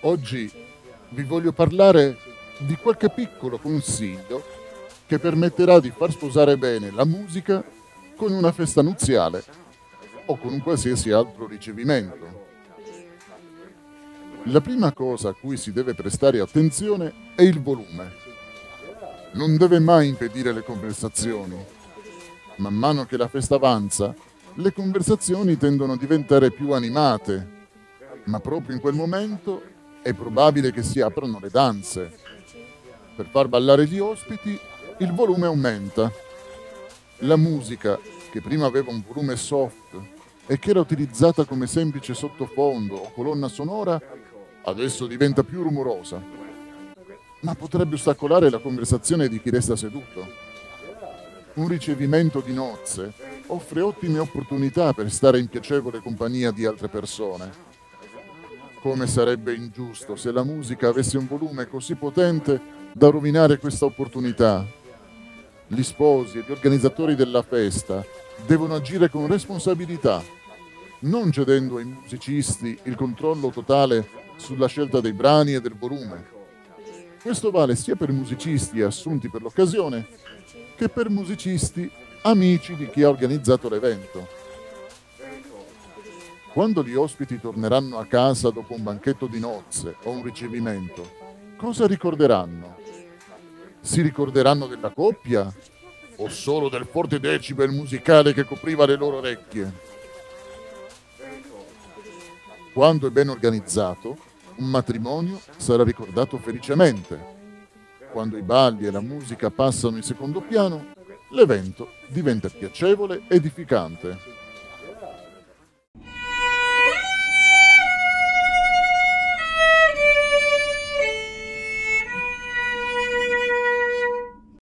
Oggi vi voglio parlare di qualche piccolo consiglio che permetterà di far sposare bene la musica con una festa nuziale o con un qualsiasi altro ricevimento. La prima cosa a cui si deve prestare attenzione è il volume. Non deve mai impedire le conversazioni. Man mano che la festa avanza, le conversazioni tendono a diventare più animate, ma proprio in quel momento è probabile che si aprano le danze. Per far ballare gli ospiti il volume aumenta. La musica, che prima aveva un volume soft e che era utilizzata come semplice sottofondo o colonna sonora, adesso diventa più rumorosa. Ma potrebbe ostacolare la conversazione di chi resta seduto. Un ricevimento di nozze offre ottime opportunità per stare in piacevole compagnia di altre persone come sarebbe ingiusto se la musica avesse un volume così potente da rovinare questa opportunità. Gli sposi e gli organizzatori della festa devono agire con responsabilità, non cedendo ai musicisti il controllo totale sulla scelta dei brani e del volume. Questo vale sia per musicisti assunti per l'occasione che per musicisti amici di chi ha organizzato l'evento. Quando gli ospiti torneranno a casa dopo un banchetto di nozze o un ricevimento, cosa ricorderanno? Si ricorderanno della coppia o solo del forte decibel musicale che copriva le loro orecchie? Quando è ben organizzato, un matrimonio sarà ricordato felicemente. Quando i balli e la musica passano in secondo piano, l'evento diventa piacevole ed edificante.